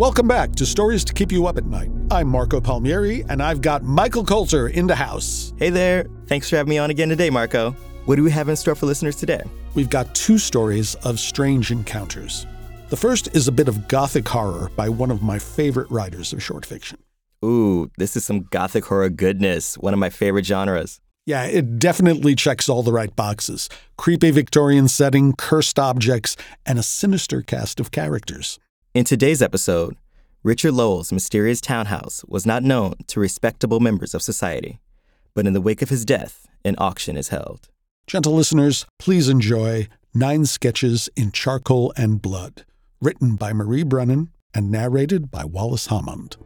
Welcome back to Stories to Keep You Up at Night. I'm Marco Palmieri, and I've got Michael Coulter in the house. Hey there. Thanks for having me on again today, Marco. What do we have in store for listeners today? We've got two stories of strange encounters. The first is a bit of gothic horror by one of my favorite writers of short fiction. Ooh, this is some gothic horror goodness, one of my favorite genres. Yeah, it definitely checks all the right boxes creepy Victorian setting, cursed objects, and a sinister cast of characters. In today's episode, Richard Lowell's mysterious townhouse was not known to respectable members of society, but in the wake of his death, an auction is held. Gentle listeners, please enjoy Nine Sketches in Charcoal and Blood, written by Marie Brennan and narrated by Walles Hammonde.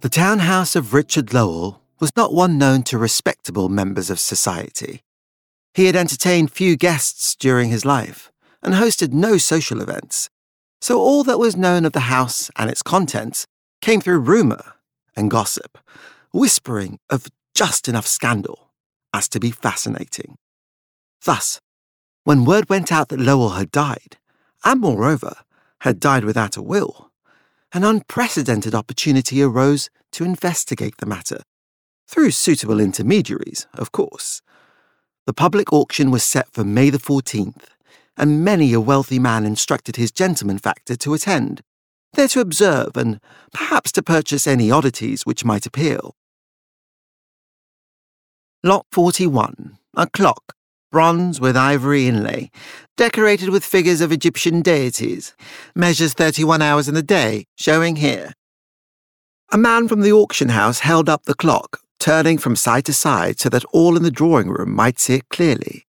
The townhouse of Richard Lowell was not one known to respectable members of society. He had entertained few guests during his life and hosted no social events, so all that was known of the house and its contents came through rumour and gossip, whispering of just enough scandal as to be fascinating. Thus, when word went out that Lowell had died, and moreover, had died without a will, an unprecedented opportunity arose to investigate the matter through suitable intermediaries, of course. The public auction was set for May the 14th, and many a wealthy man instructed his gentleman factor to attend, there to observe and perhaps to purchase any oddities which might appeal. Lot 41, a clock, bronze with ivory inlay, decorated with figures of Egyptian deities, measures 31 hours in the day, showing here. A man from the auction house held up the clock, turning from side to side so that all in the drawing room might see it clearly.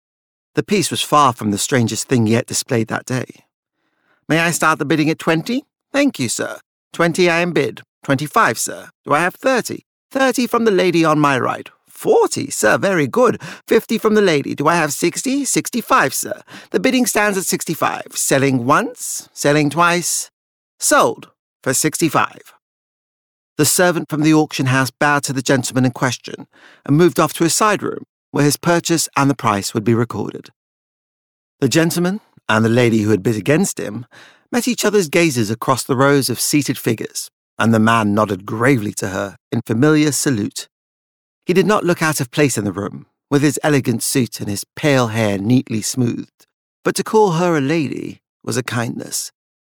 The piece was far from the strangest thing yet displayed that day. May I start the bidding at twenty? Thank you, sir. Twenty I am bid. Twenty-five, sir. Do I have thirty? Thirty from the lady on my right. Forty, sir, very good. Fifty from the lady. Do I have sixty? Sixty-five, sir. The bidding stands at sixty-five. Selling once, selling twice. Sold for sixty-five. The servant from the auction house bowed to the gentleman in question and moved off to a side room where his purchase and the price would be recorded. The gentleman and the lady who had bid against him met each other's gazes across the rows of seated figures, and the man nodded gravely to her in familiar salute. He did not look out of place in the room, with his elegant suit and his pale hair neatly smoothed, but to call her a lady was a kindness.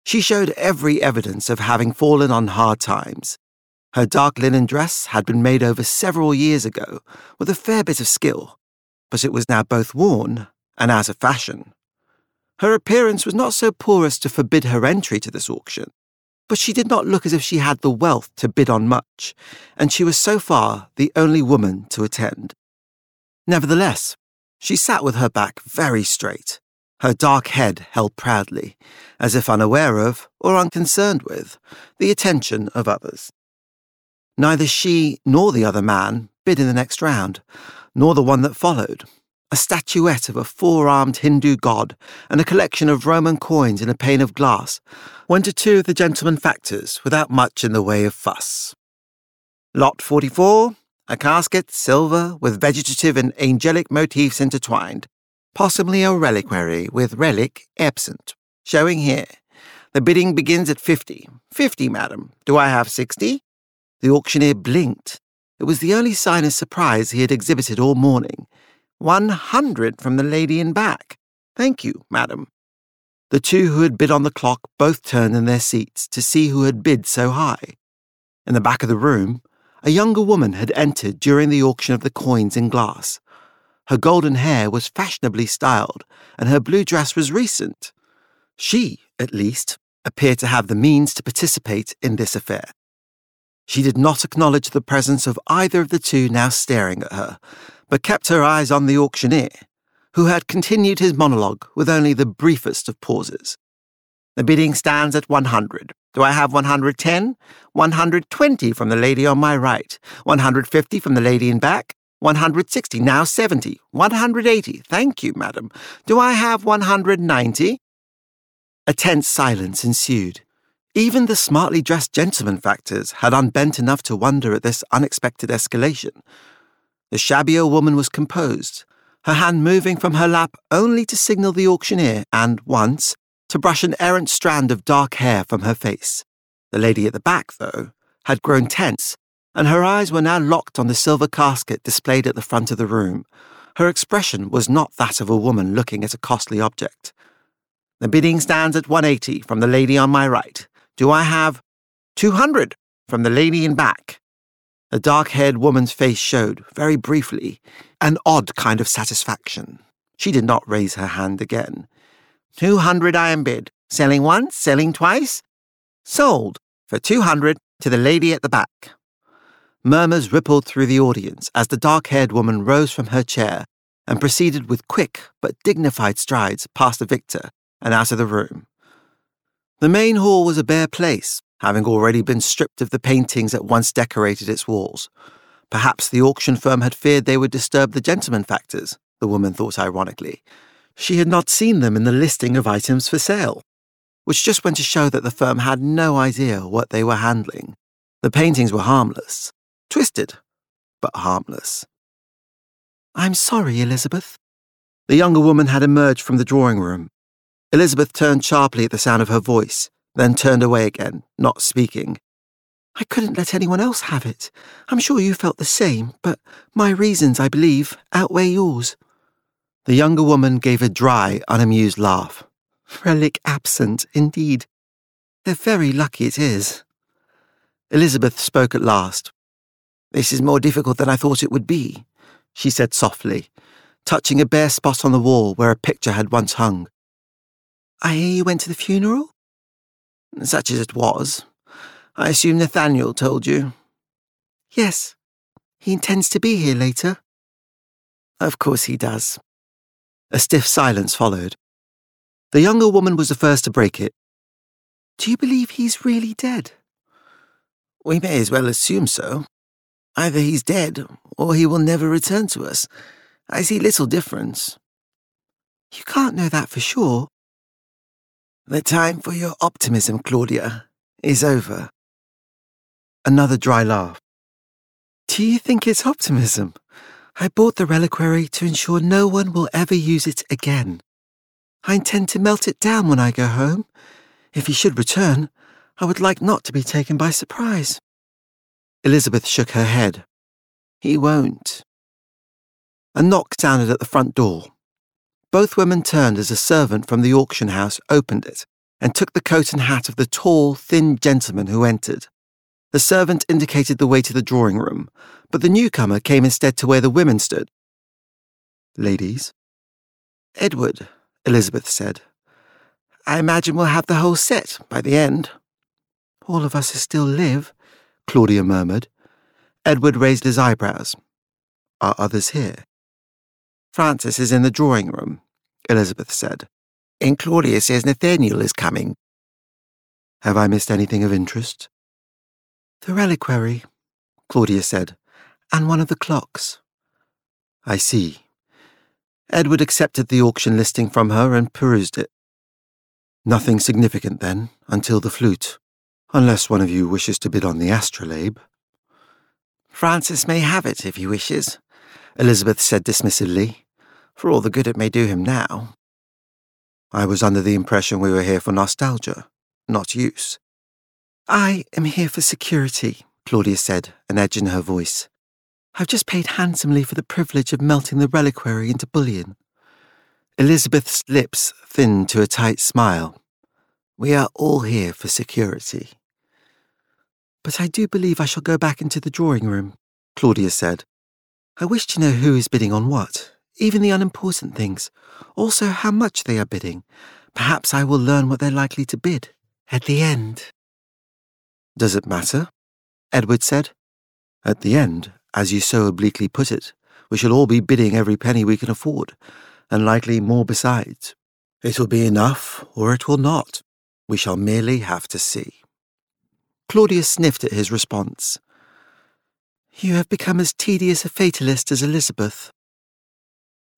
She showed every evidence of having fallen on hard times, her dark linen dress had been made over several years ago with a fair bit of skill, but it was now both worn and out of fashion. Her appearance was not so poor as to forbid her entry to this auction, but she did not look as if she had the wealth to bid on much, and she was so far the only woman to attend. Nevertheless, she sat with her back very straight, her dark head held proudly, as if unaware of, or unconcerned with, the attention of others. Neither she nor the other man bid in the next round, nor the one that followed. A statuette of a four armed Hindu god and a collection of Roman coins in a pane of glass went to two of the gentlemen factors without much in the way of fuss. Lot 44, a casket, silver, with vegetative and angelic motifs intertwined, possibly a reliquary with relic absent, showing here. The bidding begins at 50. 50, madam. Do I have 60? The auctioneer blinked. It was the only sign of surprise he had exhibited all morning. 100 from the lady in back. Thank you, madam. The two who had bid on the clock both turned in their seats to see who had bid so high. In the back of the room, a younger woman had entered during the auction of the coins in glass. Her golden hair was fashionably styled, and her blue dress was recent. She, at least, appeared to have the means to participate in this affair. She did not acknowledge the presence of either of the two now staring at her, but kept her eyes on the auctioneer, who had continued his monologue with only the briefest of pauses. The bidding stands at 100. Do I have 110? 120 from the lady on my right. 150 from the lady in back. 160, now 70. 180. Thank you, madam. Do I have 190? A tense silence ensued. Even the smartly dressed gentlemen factors had unbent enough to wonder at this unexpected escalation. The shabbier woman was composed, her hand moving from her lap only to signal the auctioneer and, once, to brush an errant strand of dark hair from her face. The lady at the back, though, had grown tense, and her eyes were now locked on the silver casket displayed at the front of the room. Her expression was not that of a woman looking at a costly object. The bidding stands at 180 from the lady on my right. Do I have 200 from the lady in back? The dark haired woman's face showed, very briefly, an odd kind of satisfaction. She did not raise her hand again. Two hundred I am bid. Selling once, selling twice. Sold for two hundred to the lady at the back. Murmurs rippled through the audience as the dark haired woman rose from her chair and proceeded with quick but dignified strides past the victor and out of the room. The main hall was a bare place, having already been stripped of the paintings that once decorated its walls. Perhaps the auction firm had feared they would disturb the gentlemen factors, the woman thought ironically. She had not seen them in the listing of items for sale, which just went to show that the firm had no idea what they were handling. The paintings were harmless, twisted, but harmless. I'm sorry, Elizabeth. The younger woman had emerged from the drawing room. Elizabeth turned sharply at the sound of her voice, then turned away again, not speaking. I couldn't let anyone else have it. I'm sure you felt the same, but my reasons, I believe, outweigh yours. The younger woman gave a dry, unamused laugh. Relic absent, indeed. They're very lucky it is. Elizabeth spoke at last. This is more difficult than I thought it would be, she said softly, touching a bare spot on the wall where a picture had once hung. I hear you went to the funeral? Such as it was. I assume Nathaniel told you. Yes. He intends to be here later. Of course he does. A stiff silence followed. The younger woman was the first to break it. Do you believe he's really dead? We may as well assume so. Either he's dead, or he will never return to us. I see little difference. You can't know that for sure. The time for your optimism, Claudia, is over. Another dry laugh. Do you think it's optimism? I bought the reliquary to ensure no one will ever use it again. I intend to melt it down when I go home. If he should return, I would like not to be taken by surprise. Elizabeth shook her head. He won't. A knock sounded at the front door. Both women turned as a servant from the auction house opened it and took the coat and hat of the tall, thin gentleman who entered. The servant indicated the way to the drawing room, but the newcomer came instead to where the women stood. Ladies? Edward, Elizabeth said. I imagine we'll have the whole set by the end. All of us who still live, Claudia murmured. Edward raised his eyebrows. Are others here? Francis is in the drawing room, Elizabeth said. And Claudia says Nathaniel is coming. Have I missed anything of interest? The reliquary, Claudia said, and one of the clocks. I see. Edward accepted the auction listing from her and perused it. Nothing significant, then, until the flute, unless one of you wishes to bid on the astrolabe. Francis may have it if he wishes, Elizabeth said dismissively, for all the good it may do him now. I was under the impression we were here for nostalgia, not use. I am here for security, Claudia said, an edge in her voice. I've just paid handsomely for the privilege of melting the reliquary into bullion. Elizabeth's lips thinned to a tight smile. We are all here for security. But I do believe I shall go back into the drawing room, Claudia said. I wish to know who is bidding on what, even the unimportant things, also how much they are bidding. Perhaps I will learn what they're likely to bid at the end. Does it matter? Edward said. At the end, as you so obliquely put it, we shall all be bidding every penny we can afford, and likely more besides. It will be enough, or it will not. We shall merely have to see. Claudia sniffed at his response. You have become as tedious a fatalist as Elizabeth.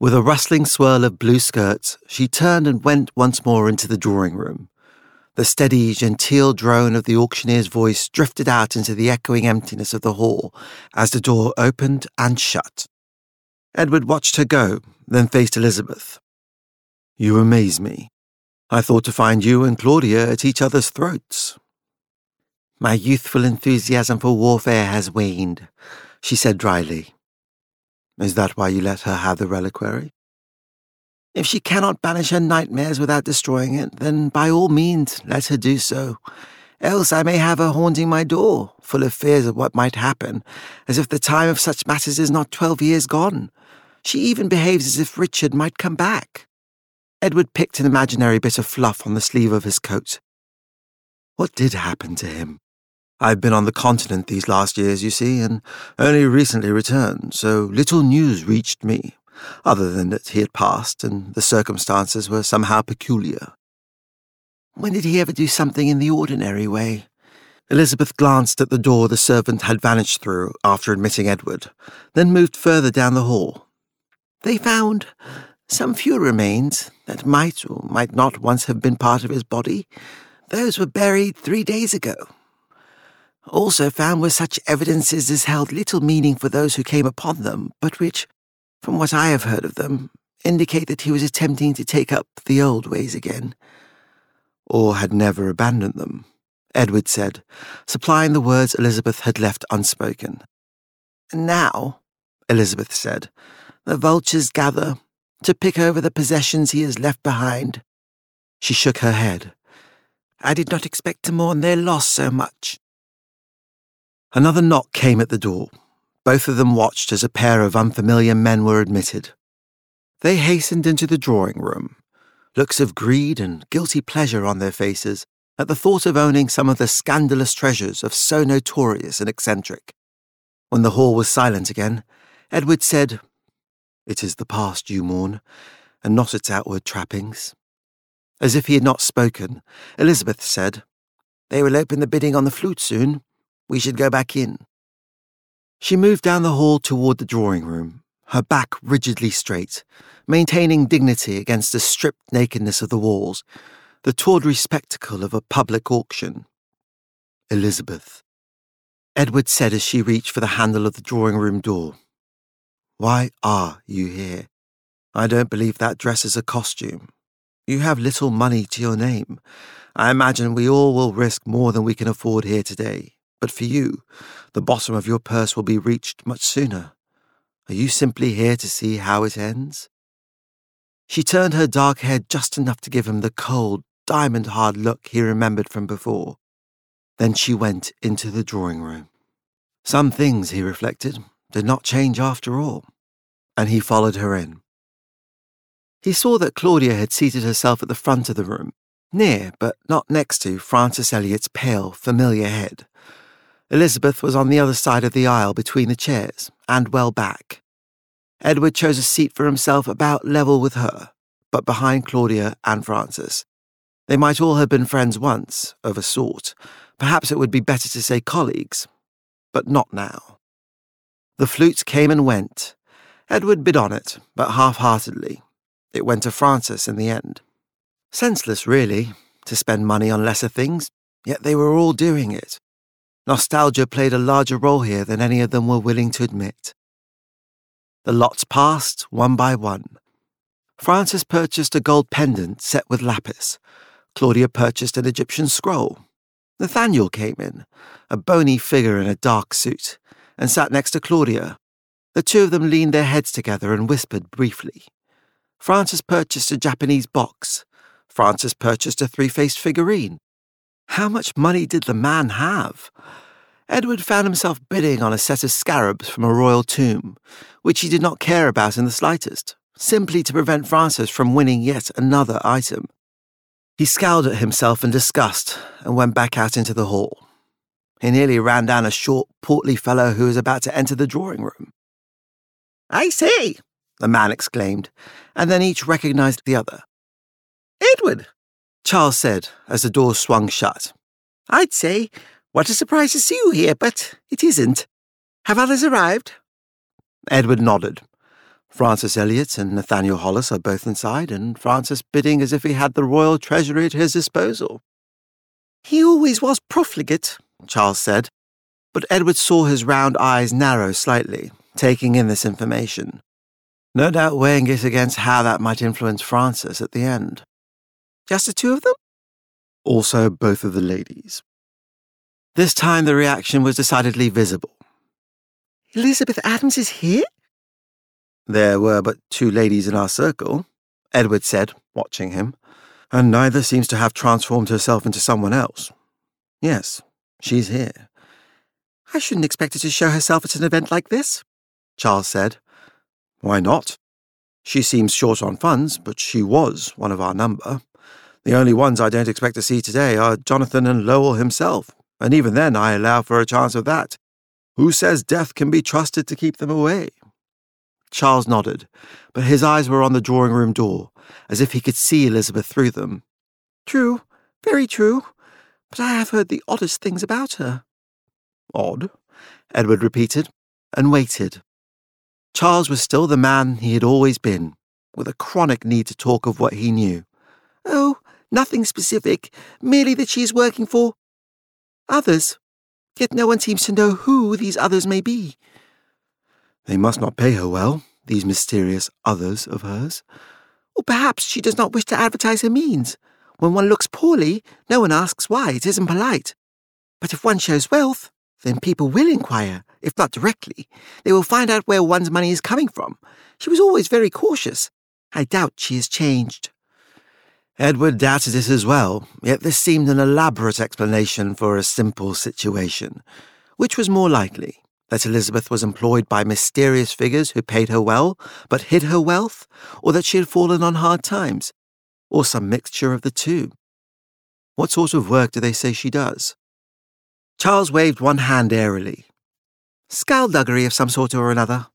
With a rustling swirl of blue skirts, she turned and went once more into the drawing room. The steady, genteel drone of the auctioneer's voice drifted out into the echoing emptiness of the hall as the door opened and shut. Edward watched her go, then faced Elizabeth. You amaze me. I thought to find you and Claudia at each other's throats. My youthful enthusiasm for warfare has waned, she said dryly. Is that why you let her have the reliquary? If she cannot banish her nightmares without destroying it, then by all means let her do so. Else I may have her haunting my door, full of fears of what might happen, as if the time of such matters is not twelve years gone. She even behaves as if Richard might come back. Edward picked an imaginary bit of fluff on the sleeve of his coat. What did happen to him? I've been on the continent these last years, you see, and only recently returned, so little news reached me, other than that he had passed and the circumstances were somehow peculiar. When did he ever do something in the ordinary way? Elizabeth glanced at the door the servant had vanished through after admitting Edward, then moved further down the hall. They found some few remains that might or might not once have been part of his body. Those were buried three days ago also found were such evidences as held little meaning for those who came upon them, but which, from what I have heard of them, indicate that he was attempting to take up the old ways again. Or had never abandoned them, Edward said, supplying the words Elizabeth had left unspoken. Now, Elizabeth said, the vultures gather to pick over the possessions he has left behind. She shook her head. I did not expect to mourn their loss so much. Another knock came at the door. Both of them watched as a pair of unfamiliar men were admitted. They hastened into the drawing room, looks of greed and guilty pleasure on their faces at the thought of owning some of the scandalous treasures of so notorious and eccentric. When the hall was silent again, Edward said, It is the past you mourn, and not its outward trappings. As if he had not spoken, Elizabeth said, They will open the bidding on the flute soon. We should go back in. She moved down the hall toward the drawing room, her back rigidly straight, maintaining dignity against the stripped nakedness of the walls, the tawdry spectacle of a public auction. Elizabeth. Edward said as she reached for the handle of the drawing room door. Why are you here? I don't believe that dress is a costume. You have little money to your name. I imagine we all will risk more than we can afford here today. But for you, the bottom of your purse will be reached much sooner. Are you simply here to see how it ends? She turned her dark head just enough to give him the cold, diamond hard look he remembered from before. Then she went into the drawing room. Some things, he reflected, did not change after all, and he followed her in. He saw that Claudia had seated herself at the front of the room, near but not next to Francis Eliot's pale, familiar head. Elizabeth was on the other side of the aisle between the chairs and well back. Edward chose a seat for himself about level with her, but behind Claudia and Francis. They might all have been friends once, of a sort. Perhaps it would be better to say colleagues, but not now. The flute came and went. Edward bid on it, but half heartedly. It went to Francis in the end. Senseless, really, to spend money on lesser things, yet they were all doing it. Nostalgia played a larger role here than any of them were willing to admit. The lots passed one by one. Francis purchased a gold pendant set with lapis. Claudia purchased an Egyptian scroll. Nathaniel came in, a bony figure in a dark suit, and sat next to Claudia. The two of them leaned their heads together and whispered briefly. Francis purchased a Japanese box. Francis purchased a three faced figurine. How much money did the man have? Edward found himself bidding on a set of scarabs from a royal tomb, which he did not care about in the slightest, simply to prevent Francis from winning yet another item. He scowled at himself in disgust and went back out into the hall. He nearly ran down a short, portly fellow who was about to enter the drawing room. I say, the man exclaimed, and then each recognized the other. Edward, Charles said as the door swung shut. I'd say, what a surprise to see you here, but it isn't. Have others arrived? Edward nodded. Francis Elliot and Nathaniel Hollis are both inside, and Francis bidding as if he had the royal treasury at his disposal. He always was profligate, Charles said, but Edward saw his round eyes narrow slightly, taking in this information. No doubt weighing it against how that might influence Francis at the end. Just the two of them? Also, both of the ladies. This time the reaction was decidedly visible. Elizabeth Adams is here? There were but two ladies in our circle, Edward said, watching him, and neither seems to have transformed herself into someone else. Yes, she's here. I shouldn't expect her to show herself at an event like this, Charles said. Why not? She seems short on funds, but she was one of our number. The only ones I don't expect to see today are Jonathan and Lowell himself, and even then I allow for a chance of that. Who says death can be trusted to keep them away? Charles nodded, but his eyes were on the drawing room door, as if he could see Elizabeth through them. True, very true, but I have heard the oddest things about her. Odd, Edward repeated, and waited. Charles was still the man he had always been, with a chronic need to talk of what he knew. Oh, nothing specific, merely that she is working for others. Yet no one seems to know who these others may be. They must not pay her well, these mysterious others of hers. Or perhaps she does not wish to advertise her means. When one looks poorly, no one asks why, it isn't polite. But if one shows wealth, then people will inquire, if not directly. They will find out where one's money is coming from. She was always very cautious. I doubt she has changed. Edward doubted it as well, yet this seemed an elaborate explanation for a simple situation. Which was more likely? that Elizabeth was employed by mysterious figures who paid her well, but hid her wealth, or that she had fallen on hard times, or some mixture of the two. What sort of work do they say she does? Charles waved one hand airily. Skullduggery of some sort or another.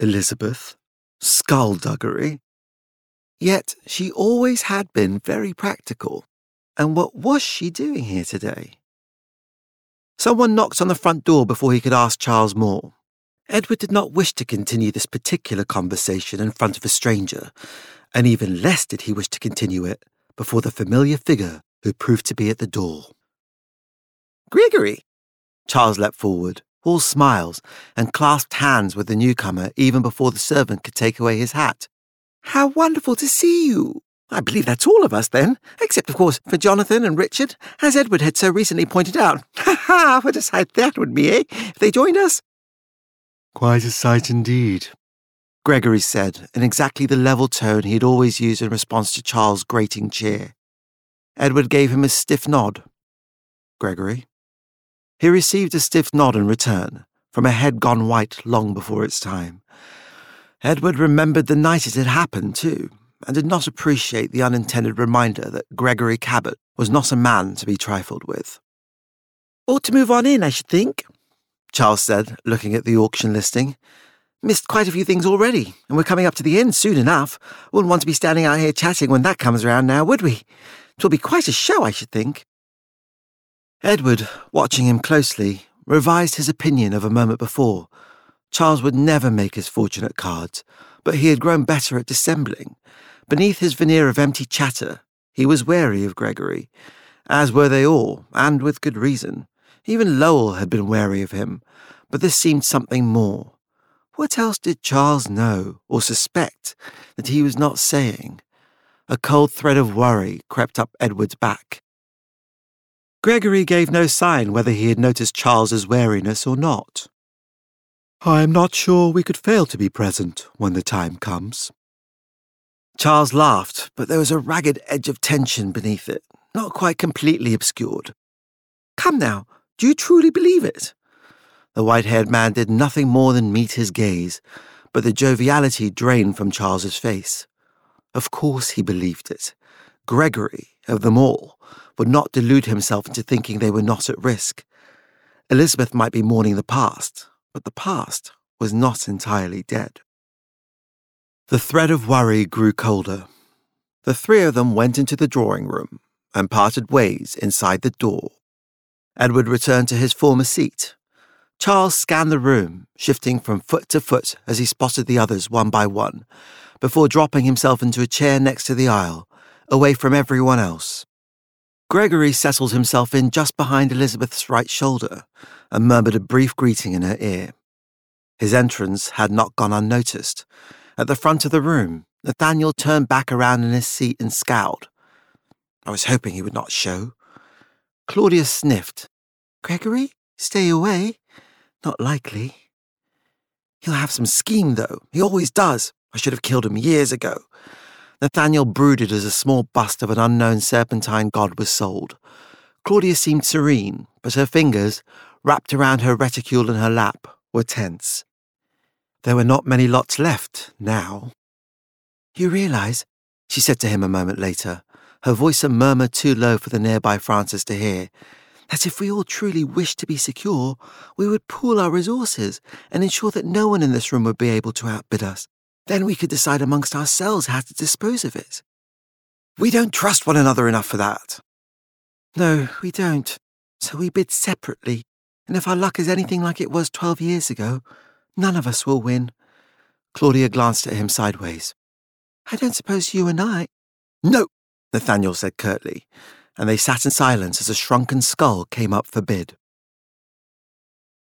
Elizabeth? Skullduggery? Yet she always had been very practical. And what was she doing here today? Someone knocked on the front door before he could ask Charles more. Edward did not wish to continue this particular conversation in front of a stranger, and even less did he wish to continue it before the familiar figure who proved to be at the door. Gregory! Charles leapt forward, all smiles, and clasped hands with the newcomer even before the servant could take away his hat. How wonderful to see you! I believe that's all of us then, except, of course, for Jonathan and Richard, as Edward had so recently pointed out. Ha ha! What a sight that would be, eh, if they joined us? Quite a sight indeed, Gregory said, in exactly the level tone he had always used in response to Charles' grating cheer. Edward gave him a stiff nod. Gregory? He received a stiff nod in return, from a head gone white long before its time. Edward remembered the night it had happened, too, and did not appreciate the unintended reminder that Gregory Cabot was not a man to be trifled with. Ought to move on in, I should think, Charles said, looking at the auction listing. Missed quite a few things already, and we're coming up to the end soon enough. Wouldn't want to be standing out here chatting when that comes around now, would we? Twill be quite a show, I should think. Edward, watching him closely, revised his opinion of a moment before. Charles would never make his fortune at cards, but he had grown better at dissembling. Beneath his veneer of empty chatter, he was wary of Gregory, as were they all, and with good reason. Even Lowell had been wary of him, but this seemed something more. What else did Charles know or suspect that he was not saying? A cold thread of worry crept up Edward's back. Gregory gave no sign whether he had noticed Charles's wariness or not. I am not sure we could fail to be present when the time comes. Charles laughed, but there was a ragged edge of tension beneath it, not quite completely obscured. Come now, do you truly believe it? The white haired man did nothing more than meet his gaze, but the joviality drained from Charles's face. Of course he believed it. Gregory, of them all, would not delude himself into thinking they were not at risk. Elizabeth might be mourning the past, but the past was not entirely dead. The thread of worry grew colder. The three of them went into the drawing room and parted ways inside the door. Edward returned to his former seat. Charles scanned the room, shifting from foot to foot as he spotted the others one by one, before dropping himself into a chair next to the aisle, away from everyone else. Gregory settled himself in just behind Elizabeth's right shoulder and murmured a brief greeting in her ear. His entrance had not gone unnoticed. At the front of the room, Nathaniel turned back around in his seat and scowled. I was hoping he would not show. Claudia sniffed. Gregory, stay away? Not likely. He'll have some scheme, though. He always does. I should have killed him years ago. Nathaniel brooded as a small bust of an unknown serpentine god was sold. Claudia seemed serene, but her fingers, wrapped around her reticule in her lap, were tense. There were not many lots left now. You realize, she said to him a moment later, her voice a murmur too low for the nearby Francis to hear, that if we all truly wished to be secure, we would pool our resources and ensure that no one in this room would be able to outbid us. Then we could decide amongst ourselves how to dispose of it. We don't trust one another enough for that. No, we don't. So we bid separately, and if our luck is anything like it was twelve years ago, none of us will win. Claudia glanced at him sideways. I don't suppose you and I. No, Nathaniel said curtly, and they sat in silence as a shrunken skull came up for bid.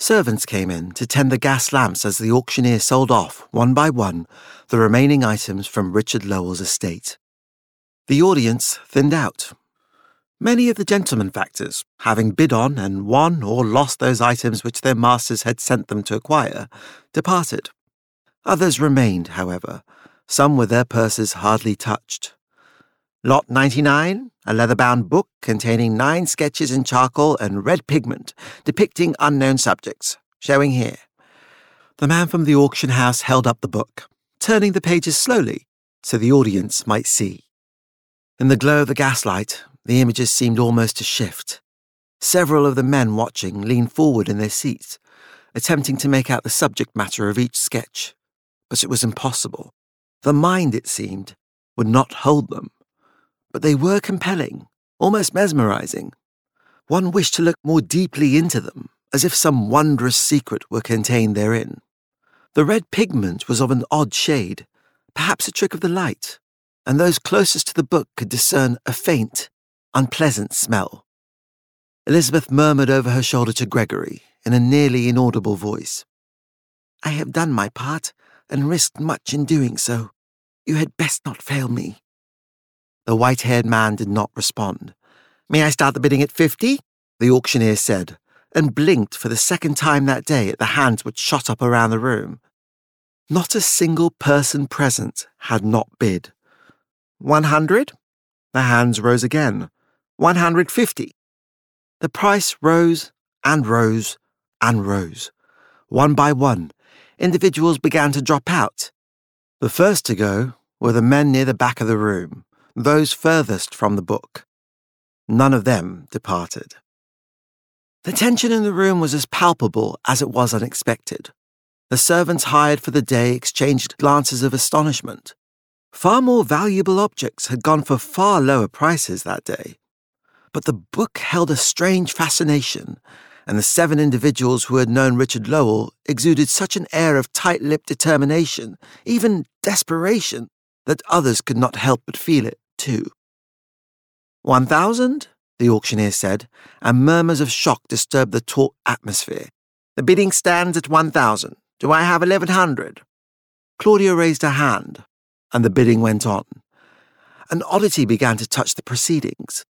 Servants came in to tend the gas lamps as the auctioneer sold off, one by one, the remaining items from Richard Lowell's estate. The audience thinned out. Many of the gentlemen factors, having bid on and won or lost those items which their masters had sent them to acquire, departed. Others remained, however, some with their purses hardly touched. Lot 99, a leather bound book containing nine sketches in charcoal and red pigment depicting unknown subjects, showing here. The man from the auction house held up the book, turning the pages slowly so the audience might see. In the glow of the gaslight, the images seemed almost to shift. Several of the men watching leaned forward in their seats, attempting to make out the subject matter of each sketch. But it was impossible. The mind, it seemed, would not hold them but they were compelling, almost mesmerizing. One wished to look more deeply into them, as if some wondrous secret were contained therein. The red pigment was of an odd shade, perhaps a trick of the light, and those closest to the book could discern a faint, unpleasant smell. Elizabeth murmured over her shoulder to Gregory in a nearly inaudible voice. I have done my part and risked much in doing so. You had best not fail me. The white haired man did not respond. May I start the bidding at fifty? The auctioneer said, and blinked for the second time that day at the hands which shot up around the room. Not a single person present had not bid. One hundred? The hands rose again. One hundred fifty. The price rose and rose and rose. One by one, individuals began to drop out. The first to go were the men near the back of the room, those furthest from the book. None of them departed. The tension in the room was as palpable as it was unexpected. The servants hired for the day exchanged glances of astonishment. Far more valuable objects had gone for far lower prices that day. But the book held a strange fascination, and the seven individuals who had known Richard Lowell exuded such an air of tight lipped determination, even desperation, that others could not help but feel it, too. One thousand? the auctioneer said, and murmurs of shock disturbed the taut atmosphere. The bidding stands at one thousand. Do I have eleven hundred? Claudia raised her hand, and the bidding went on. An oddity began to touch the proceedings.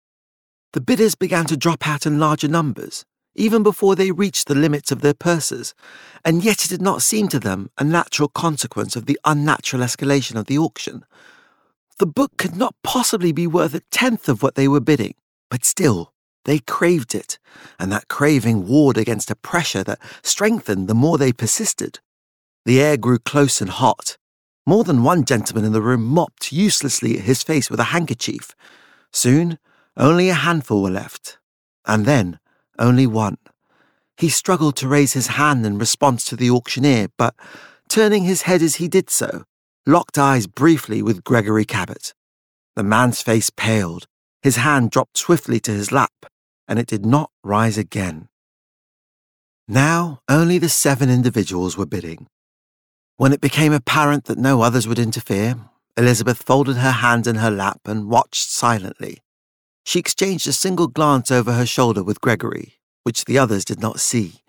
The bidders began to drop out in larger numbers, even before they reached the limits of their purses, and yet it did not seem to them a natural consequence of the unnatural escalation of the auction. The book could not possibly be worth a tenth of what they were bidding, but still, they craved it, and that craving warred against a pressure that strengthened the more they persisted. The air grew close and hot. More than one gentleman in the room mopped uselessly at his face with a handkerchief. Soon, only a handful were left, and then only one. He struggled to raise his hand in response to the auctioneer, but, turning his head as he did so, locked eyes briefly with Gregory Cabot. The man's face paled, his hand dropped swiftly to his lap, and it did not rise again. Now only the seven individuals were bidding. When it became apparent that no others would interfere, Elizabeth folded her hands in her lap and watched silently. She exchanged a single glance over her shoulder with Gregory, which the others did not see.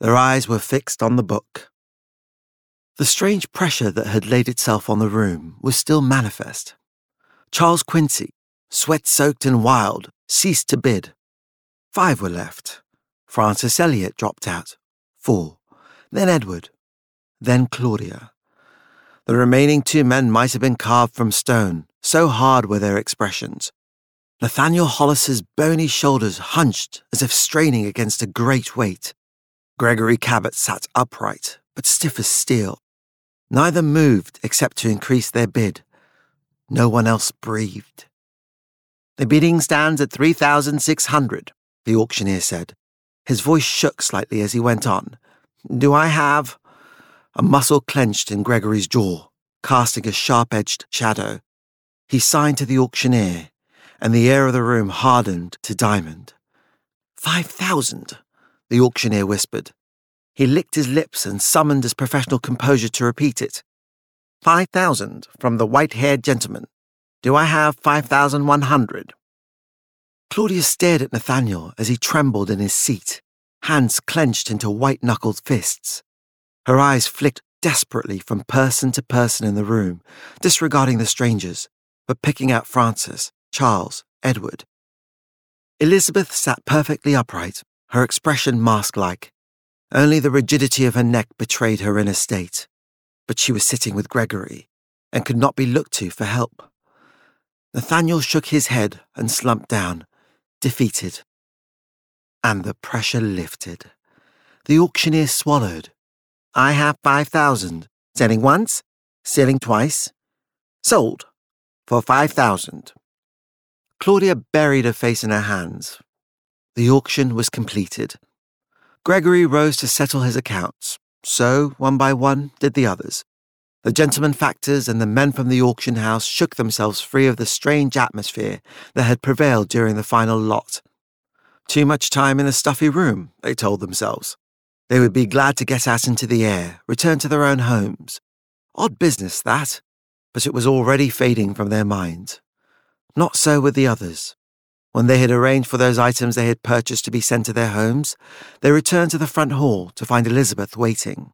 Their eyes were fixed on the book. The strange pressure that had laid itself on the room was still manifest. Charles Quincy, sweat soaked and wild, ceased to bid. Five were left. Francis Elliot dropped out. Four. Then Edward. Then Claudia. The remaining two men might have been carved from stone, so hard were their expressions. Nathaniel Hollis's bony shoulders hunched as if straining against a great weight. Gregory Cabot sat upright, but stiff as steel. Neither moved except to increase their bid. No one else breathed. The bidding stands at 3,600, the auctioneer said. His voice shook slightly as he went on. Do I have. A muscle clenched in Gregory's jaw, casting a sharp edged shadow. He signed to the auctioneer, and the air of the room hardened to diamond. Five thousand, the auctioneer whispered. He licked his lips and summoned his professional composure to repeat it. Five thousand from the white haired gentleman. Do I have five thousand one hundred? Claudia stared at Nathaniel as he trembled in his seat, hands clenched into white knuckled fists. Her eyes flicked desperately from person to person in the room, disregarding the strangers, but picking out Francis, Charles, Edward. Elizabeth sat perfectly upright, her expression mask like. Only the rigidity of her neck betrayed her inner state. But she was sitting with Gregory and could not be looked to for help. Nathaniel shook his head and slumped down, defeated. And the pressure lifted. The auctioneer swallowed. I have five thousand. Selling once, selling twice. Sold for five thousand. Claudia buried her face in her hands. The auction was completed. Gregory rose to settle his accounts. So, one by one, did the others. The gentlemen factors and the men from the auction house shook themselves free of the strange atmosphere that had prevailed during the final lot. Too much time in a stuffy room, they told themselves. They would be glad to get out into the air, return to their own homes. Odd business, that, but it was already fading from their minds. Not so with the others. When they had arranged for those items they had purchased to be sent to their homes, they returned to the front hall to find Elizabeth waiting.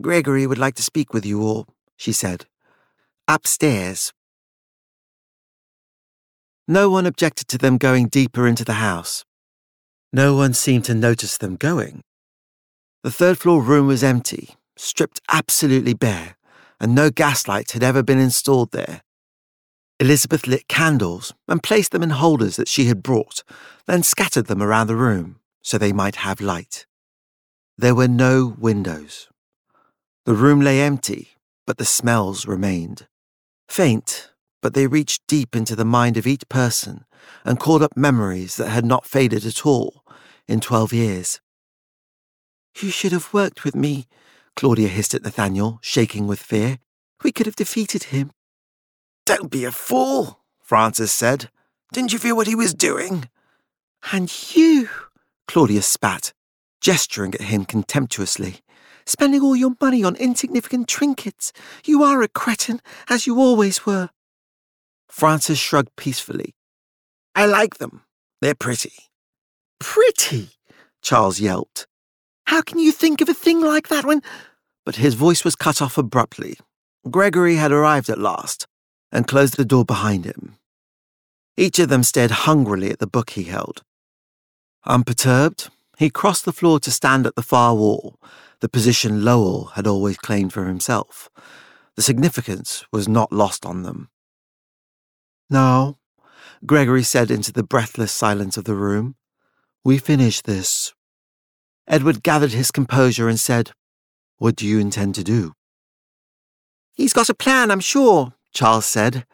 Gregory would like to speak with you all, she said. Upstairs. No one objected to them going deeper into the house. No one seemed to notice them going. The third floor room was empty, stripped absolutely bare, and no gaslight had ever been installed there. Elizabeth lit candles and placed them in holders that she had brought, then scattered them around the room so they might have light. There were no windows. The room lay empty, but the smells remained. Faint, but they reached deep into the mind of each person and called up memories that had not faded at all in twelve years. You should have worked with me, Claudia hissed at Nathaniel, shaking with fear. We could have defeated him. Don't be a fool, Francis said. Didn't you feel what he was doing? And you, Claudia spat, gesturing at him contemptuously. Spending all your money on insignificant trinkets. You are a cretin, as you always were. Francis shrugged peacefully. I like them. They're pretty. Pretty? Charles yelped. How can you think of a thing like that when. But his voice was cut off abruptly. Gregory had arrived at last and closed the door behind him. Each of them stared hungrily at the book he held. Unperturbed, he crossed the floor to stand at the far wall, the position Lowell had always claimed for himself. The significance was not lost on them. Now, Gregory said into the breathless silence of the room, we finish this. Edward gathered his composure and said, What do you intend to do? He's got a plan, I'm sure, Charles said.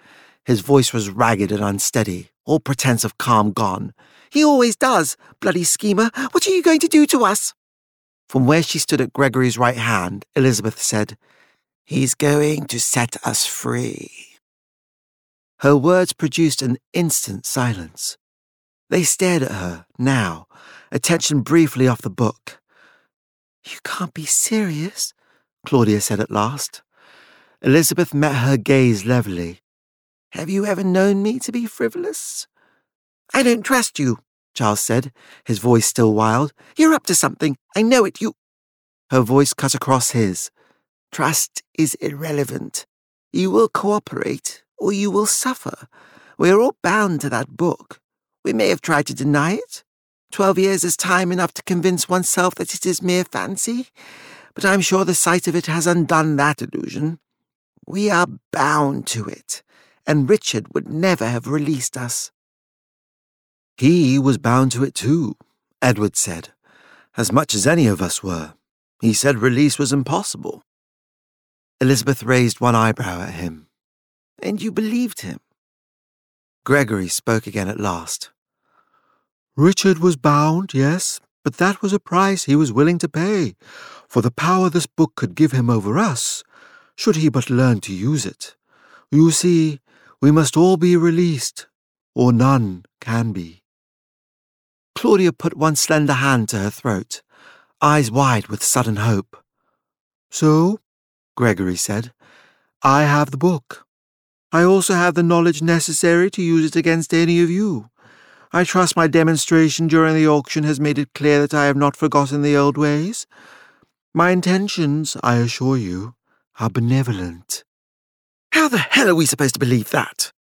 His voice was ragged and unsteady, all pretense of calm gone. He always does, bloody schemer. What are you going to do to us? From where she stood at Gregory's right hand, Elizabeth said, He's going to set us free. Her words produced an instant silence. They stared at her, now, attention briefly off the book. You can't be serious, Claudia said at last. Elizabeth met her gaze levelly. Have you ever known me to be frivolous? I don't trust you, Charles said, his voice still wild. You're up to something. I know it. You. Her voice cut across his. Trust is irrelevant. You will cooperate, or you will suffer. We are all bound to that book. We may have tried to deny it. Twelve years is time enough to convince oneself that it is mere fancy, but I'm sure the sight of it has undone that illusion. We are bound to it, and Richard would never have released us. He was bound to it too, Edward said, as much as any of us were. He said release was impossible. Elizabeth raised one eyebrow at him. And you believed him? Gregory spoke again at last. Richard was bound, yes, but that was a price he was willing to pay for the power this book could give him over us should he but learn to use it. You see, we must all be released, or none can be. Claudia put one slender hand to her throat, eyes wide with sudden hope. So, Gregory said, I have the book. I also have the knowledge necessary to use it against any of you. I trust my demonstration during the auction has made it clear that I have not forgotten the old ways. My intentions, I assure you, are benevolent. How the hell are we supposed to believe that?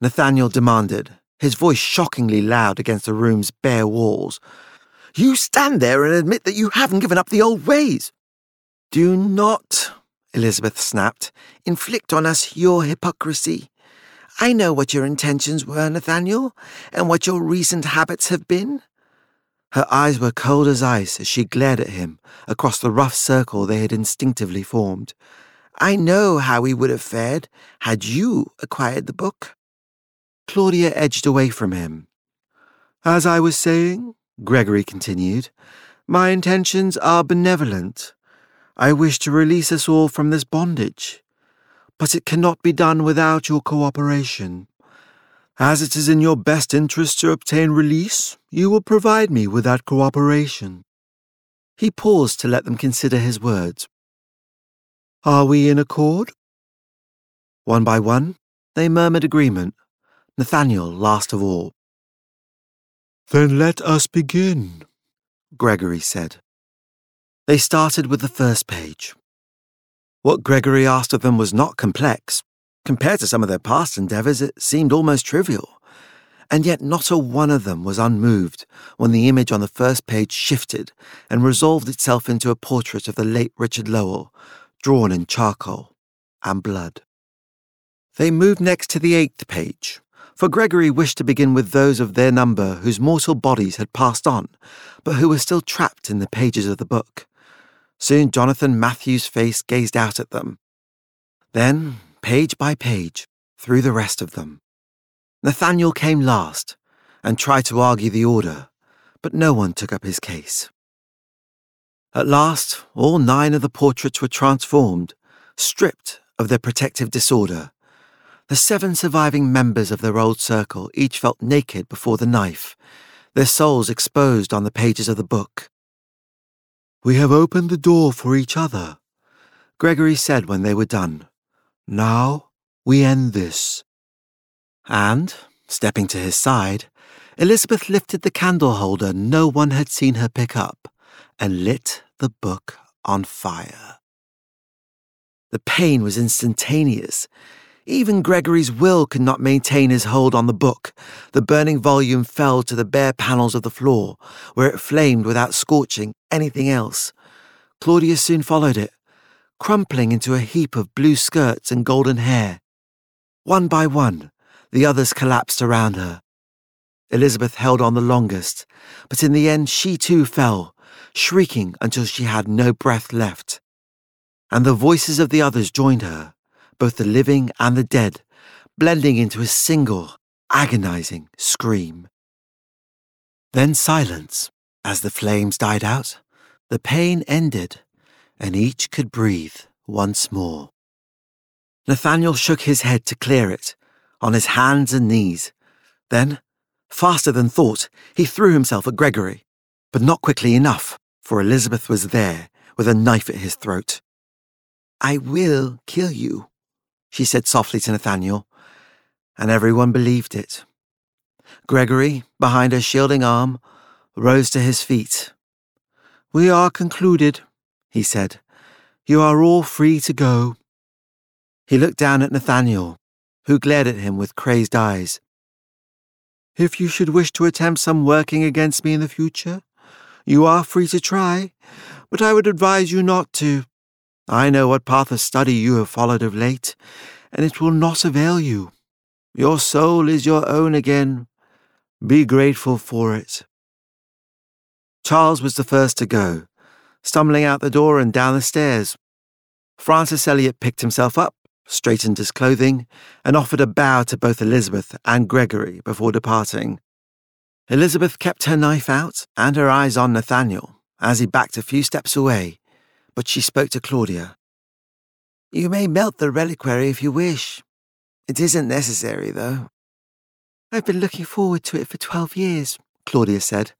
Nathaniel demanded, his voice shockingly loud against the room's bare walls. You stand there and admit that you haven't given up the old ways. Do not, Elizabeth snapped, inflict on us your hypocrisy. I know what your intentions were, Nathaniel, and what your recent habits have been. Her eyes were cold as ice as she glared at him across the rough circle they had instinctively formed. I know how we would have fared had you acquired the book. Claudia edged away from him. As I was saying, Gregory continued, my intentions are benevolent. I wish to release us all from this bondage. But it cannot be done without your cooperation. As it is in your best interest to obtain release, you will provide me with that cooperation. He paused to let them consider his words. Are we in accord? One by one, they murmured agreement, Nathaniel last of all. Then let us begin, Gregory said. They started with the first page. What Gregory asked of them was not complex. Compared to some of their past endeavors, it seemed almost trivial. And yet, not a one of them was unmoved when the image on the first page shifted and resolved itself into a portrait of the late Richard Lowell, drawn in charcoal and blood. They moved next to the eighth page, for Gregory wished to begin with those of their number whose mortal bodies had passed on, but who were still trapped in the pages of the book. Soon Jonathan Matthews' face gazed out at them. Then, page by page, through the rest of them. Nathaniel came last and tried to argue the order, but no one took up his case. At last, all nine of the portraits were transformed, stripped of their protective disorder, the seven surviving members of their old circle each felt naked before the knife, their souls exposed on the pages of the book. We have opened the door for each other, Gregory said when they were done. Now we end this. And, stepping to his side, Elizabeth lifted the candle holder no one had seen her pick up and lit the book on fire. The pain was instantaneous. Even Gregory's will could not maintain his hold on the book. The burning volume fell to the bare panels of the floor, where it flamed without scorching anything else. Claudia soon followed it, crumpling into a heap of blue skirts and golden hair. One by one, the others collapsed around her. Elizabeth held on the longest, but in the end she too fell, shrieking until she had no breath left. And the voices of the others joined her both the living and the dead, blending into a single, agonizing scream. Then silence as the flames died out, the pain ended, and each could breathe once more. Nathaniel shook his head to clear it, on his hands and knees. Then, faster than thought, he threw himself at Gregory, but not quickly enough, for Elizabeth was there with a knife at his throat. I will kill you, she said softly to Nathaniel, and everyone believed it. Gregory, behind her shielding arm, rose to his feet. We are concluded, he said. You are all free to go. He looked down at Nathaniel, who glared at him with crazed eyes. If you should wish to attempt some working against me in the future, you are free to try, but I would advise you not to. I know what path of study you have followed of late, and it will not avail you. Your soul is your own again. Be grateful for it. Charles was the first to go, stumbling out the door and down the stairs. Francis Elliot picked himself up, straightened his clothing, and offered a bow to both Elizabeth and Gregory before departing. Elizabeth kept her knife out and her eyes on Nathaniel as he backed a few steps away but she spoke to Claudia. You may melt the reliquary if you wish. It isn't necessary, though. I've been looking forward to it for twelve years, Claudia said.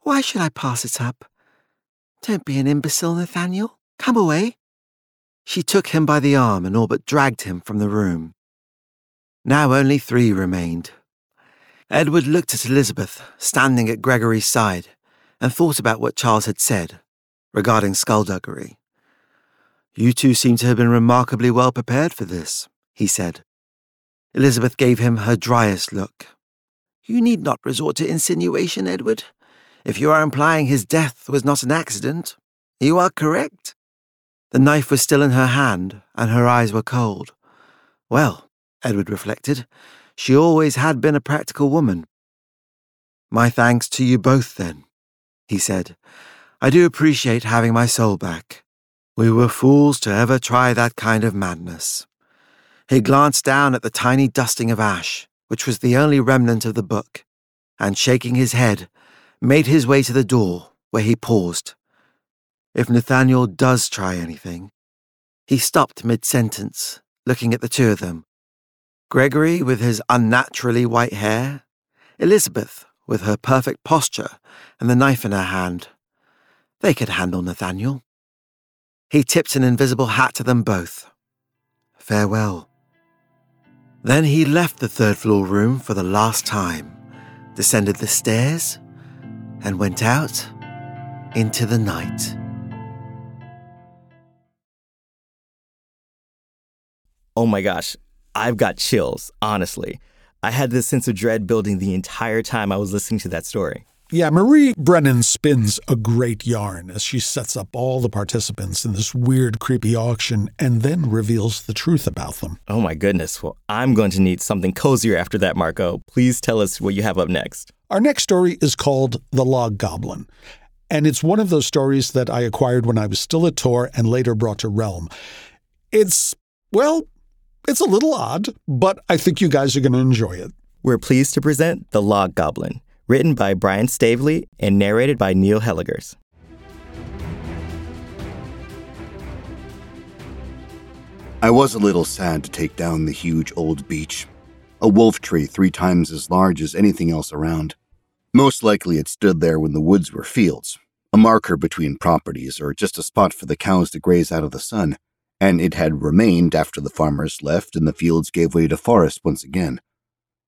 Why should I pass it up? Don't be an imbecile, Nathaniel. Come away. She took him by the arm and all but dragged him from the room. Now only three remained. Edward looked at Elizabeth, standing at Gregory's side, and thought about what Charles had said regarding skullduggery. You two seem to have been remarkably well prepared for this, he said. Elizabeth gave him her driest look. You need not resort to insinuation, Edward. If you are implying his death was not an accident, you are correct. The knife was still in her hand, and her eyes were cold. Well, Edward reflected, she always had been a practical woman. My thanks to you both, then, he said, I do appreciate having my soul back. We were fools to ever try that kind of madness. He glanced down at the tiny dusting of ash, which was the only remnant of the book, and shaking his head, made his way to the door, where he paused. If Nathaniel does try anything. He stopped mid sentence, looking at the two of them. Gregory with his unnaturally white hair, Elizabeth with her perfect posture and the knife in her hand. They could handle Nathaniel. He tipped an invisible hat to them both. Farewell. Then he left the third floor room for the last time, descended the stairs, and went out into the night. Oh my gosh, I've got chills, honestly. I had this sense of dread building the entire time I was listening to that story. Yeah, Marie Brennan spins a great yarn as she sets up all the participants in this weird, creepy auction and then reveals the truth about them. Oh my goodness. Well, I'm going to need something cozier after that, Marco. Please tell us what you have up next. Our next story is called The Log Goblin. And it's one of those stories that I acquired when I was still at Tor and later brought to Realm. It's, well, it's a little odd, but I think you guys are going to enjoy it. We're pleased to present The Log Goblin written by Brian Staveley and narrated by Neil Hellegers. I was a little sad to take down the huge old beech, a wolf tree three times as large as anything else around. Most likely it stood there when the woods were fields, a marker between properties or just a spot for the cows to graze out of the sun, and it had remained after the farmers left and the fields gave way to forest once again.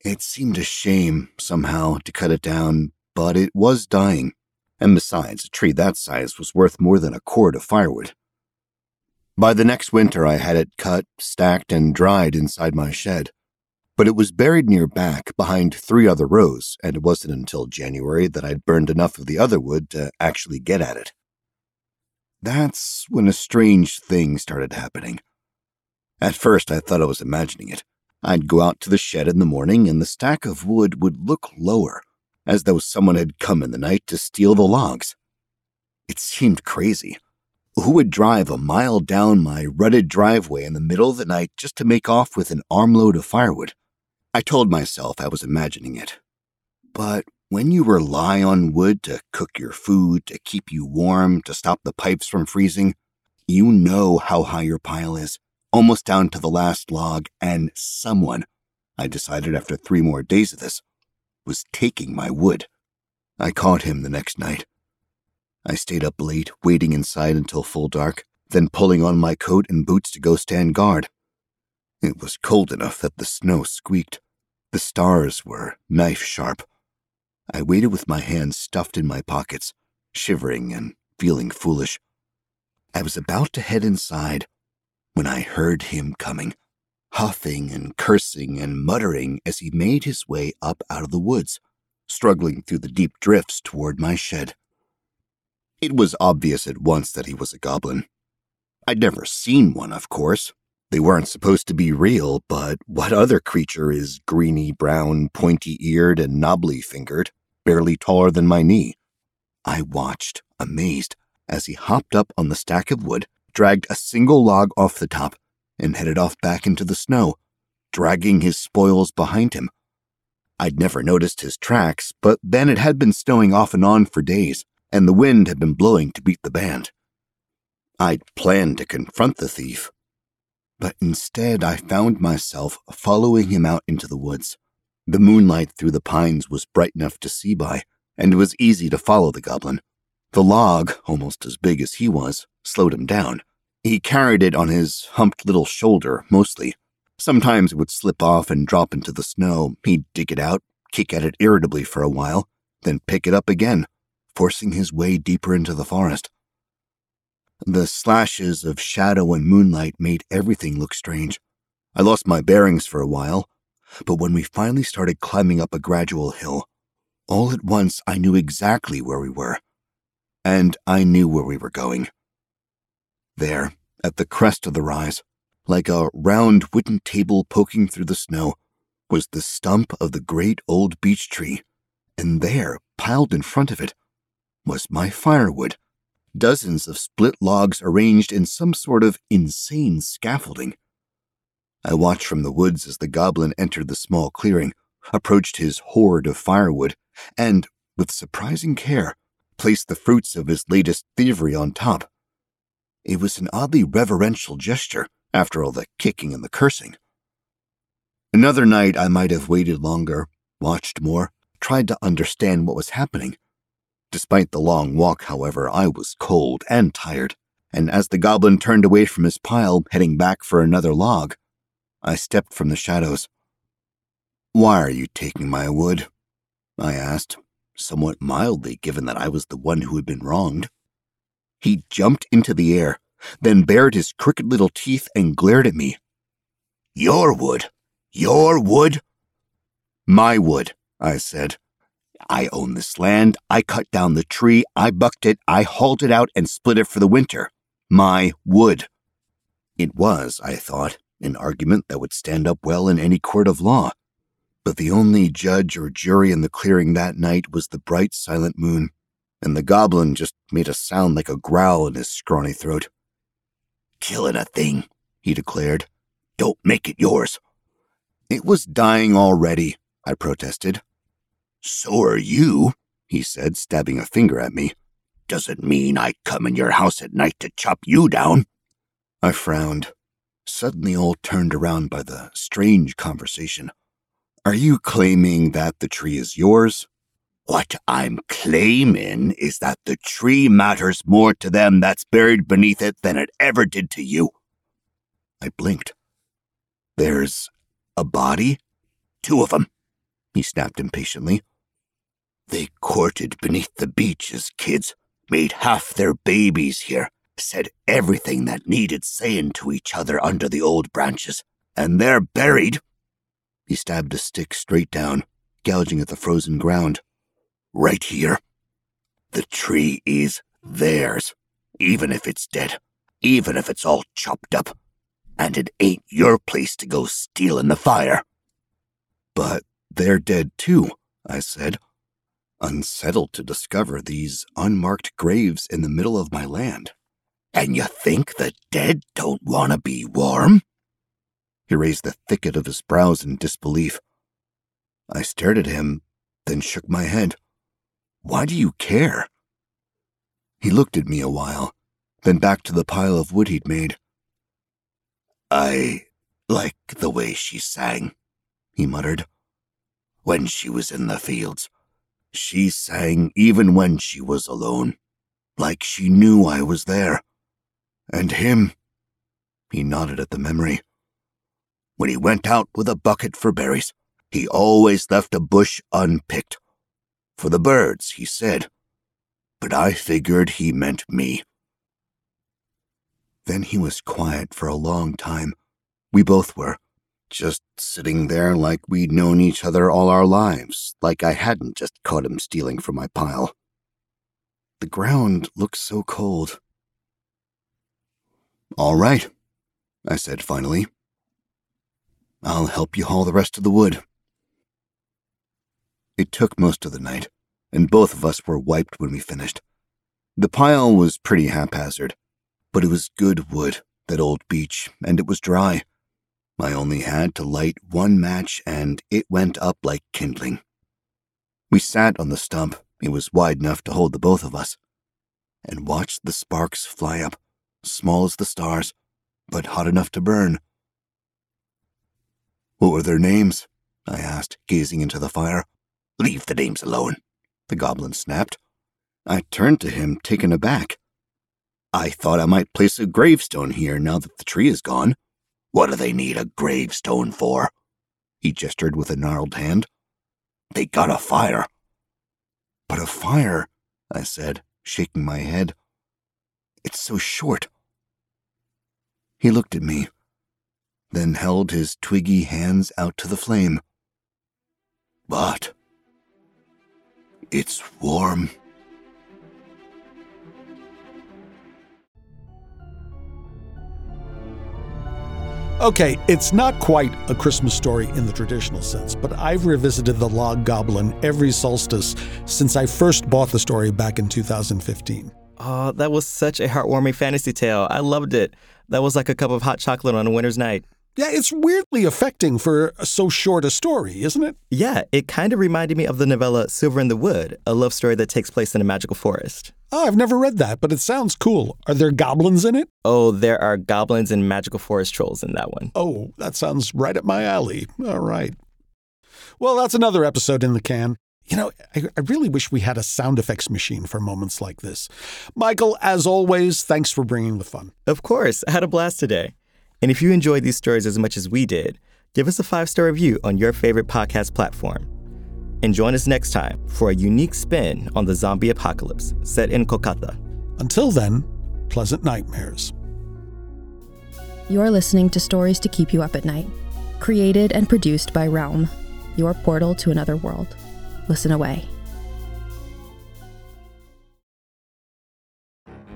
It seemed a shame, somehow, to cut it down, but it was dying. And besides, a tree that size was worth more than a cord of firewood. By the next winter, I had it cut, stacked, and dried inside my shed. But it was buried near back behind three other rows, and it wasn't until January that I'd burned enough of the other wood to actually get at it. That's when a strange thing started happening. At first, I thought I was imagining it. I'd go out to the shed in the morning, and the stack of wood would look lower, as though someone had come in the night to steal the logs. It seemed crazy. Who would drive a mile down my rutted driveway in the middle of the night just to make off with an armload of firewood? I told myself I was imagining it. But when you rely on wood to cook your food, to keep you warm, to stop the pipes from freezing, you know how high your pile is almost down to the last log, and someone, I decided after three more days of this, was taking my wood. I caught him the next night. I stayed up late, waiting inside until full dark, then pulling on my coat and boots to go stand guard. It was cold enough that the snow squeaked. The stars were knife sharp. I waited with my hands stuffed in my pockets, shivering and feeling foolish. I was about to head inside when I heard him coming, huffing and cursing and muttering as he made his way up out of the woods, struggling through the deep drifts toward my shed. It was obvious at once that he was a goblin. I'd never seen one, of course. They weren't supposed to be real, but what other creature is greeny brown, pointy eared, and knobbly fingered, barely taller than my knee? I watched, amazed, as he hopped up on the stack of wood dragged a single log off the top, and headed off back into the snow, dragging his spoils behind him. I'd never noticed his tracks, but then it had been snowing off and on for days, and the wind had been blowing to beat the band. I'd planned to confront the thief, but instead I found myself following him out into the woods. The moonlight through the pines was bright enough to see by, and it was easy to follow the goblin. The log, almost as big as he was, slowed him down. He carried it on his humped little shoulder, mostly. Sometimes it would slip off and drop into the snow. He'd dig it out, kick at it irritably for a while, then pick it up again, forcing his way deeper into the forest. The slashes of shadow and moonlight made everything look strange. I lost my bearings for a while, but when we finally started climbing up a gradual hill, all at once I knew exactly where we were and I knew where we were going. There, at the crest of the rise, like a round wooden table poking through the snow, was the stump of the great old beech tree, and there, piled in front of it, was my firewood, dozens of split logs arranged in some sort of insane scaffolding. I watched from the woods as the goblin entered the small clearing, approached his hoard of firewood, and, with surprising care, placed the fruits of his latest thievery on top. It was an oddly reverential gesture after all the kicking and the cursing. Another night, I might have waited longer, watched more, tried to understand what was happening. Despite the long walk, however, I was cold and tired, and as the goblin turned away from his pile, heading back for another log, I stepped from the shadows. Why are you taking my wood? I asked, somewhat mildly given that I was the one who had been wronged. He jumped into the air, then bared his crooked little teeth and glared at me. Your wood? Your wood? My wood, I said. I own this land. I cut down the tree. I bucked it. I hauled it out and split it for the winter. My wood. It was, I thought, an argument that would stand up well in any court of law. But the only judge or jury in the clearing that night was the bright, silent moon, and the goblin just made a sound like a growl in his scrawny throat. Killing a thing, he declared. Don't make it yours. It was dying already, I protested. So are you, he said, stabbing a finger at me. Doesn't mean I come in your house at night to chop you down. I frowned, suddenly all turned around by the strange conversation. Are you claiming that the tree is yours? What I'm claiming is that the tree matters more to them that's buried beneath it than it ever did to you. I blinked. There's a body? Two of them, he snapped impatiently. They courted beneath the beech as kids, made half their babies here, said everything that needed saying to each other under the old branches, and they're buried. He stabbed a stick straight down, gouging at the frozen ground. Right here. The tree is theirs, even if it's dead, even if it's all chopped up. And it ain't your place to go stealing the fire. But they're dead too, I said, unsettled to discover these unmarked graves in the middle of my land. And you think the dead don't want to be warm? He raised the thicket of his brows in disbelief. I stared at him, then shook my head. Why do you care? He looked at me a while, then back to the pile of wood he'd made. I like the way she sang, he muttered. When she was in the fields, she sang even when she was alone, like she knew I was there. And him, he nodded at the memory. When he went out with a bucket for berries, he always left a bush unpicked. For the birds, he said. But I figured he meant me. Then he was quiet for a long time. We both were, just sitting there like we'd known each other all our lives, like I hadn't just caught him stealing from my pile. The ground looked so cold. All right, I said finally. I'll help you haul the rest of the wood. It took most of the night, and both of us were wiped when we finished. The pile was pretty haphazard, but it was good wood, that old beech, and it was dry. I only had to light one match and it went up like kindling. We sat on the stump, it was wide enough to hold the both of us, and watched the sparks fly up, small as the stars, but hot enough to burn. What were their names? I asked, gazing into the fire. Leave the names alone, the goblin snapped. I turned to him, taken aback. I thought I might place a gravestone here now that the tree is gone. What do they need a gravestone for? He gestured with a gnarled hand. They got a fire. But a fire, I said, shaking my head. It's so short. He looked at me, then held his twiggy hands out to the flame. But it's warm. Okay, it's not quite a Christmas story in the traditional sense, but I've revisited the Log Goblin every solstice since I first bought the story back in 2015. Oh, that was such a heartwarming fantasy tale. I loved it. That was like a cup of hot chocolate on a winter's night. Yeah, it's weirdly affecting for so short a story, isn't it? Yeah, it kind of reminded me of the novella Silver in the Wood, a love story that takes place in a magical forest. Oh, I've never read that, but it sounds cool. Are there goblins in it? Oh, there are goblins and magical forest trolls in that one. Oh, that sounds right up my alley. All right. Well, that's another episode in the can. You know, I, I, really wish we had a sound effects machine for moments like this. Michael, as always, thanks for bringing the fun. Of course. I had a blast today. And if you enjoyed these stories as much as we did, give us a five star review on your favorite podcast platform. And join us next time for a unique spin on the zombie apocalypse set in Kolkata. Until then, pleasant nightmares. You're listening to Stories to Keep You Up at Night, created and produced by Realm, your portal to another world. Listen away.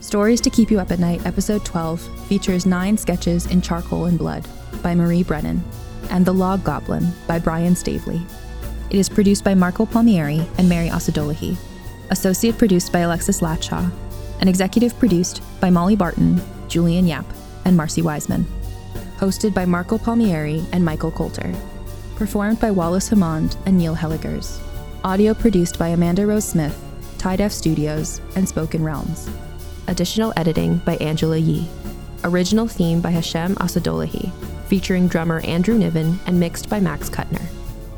Stories to Keep You Up at Night, Episode 12, features nine sketches in charcoal and blood by Marie Brennan, and The Log Goblin by Brian Staveley. It is produced by Marco Palmieri and Mary Osadolahi, associate produced by Alexis Latshaw, and executive produced by Molly Barton, Julian Yap, and Marcy Wiseman. Hosted by Marco Palmieri and Michael Coulter. Performed by Walles Hammonde and Neil Hellegers. Audio produced by Amanda Rose Smith, Tide F Studios, and Spoken Realms. Additional editing by Angela Yee. Original theme by Hashem Asadolahi, featuring drummer Andrew Niven and mixed by Max Kuttner.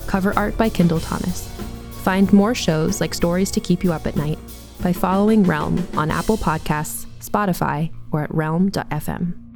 Cover art by Kendall Thomas. Find more shows like Stories to Keep You Up at Night by following Realm on Apple Podcasts, Spotify, or at realm.fm.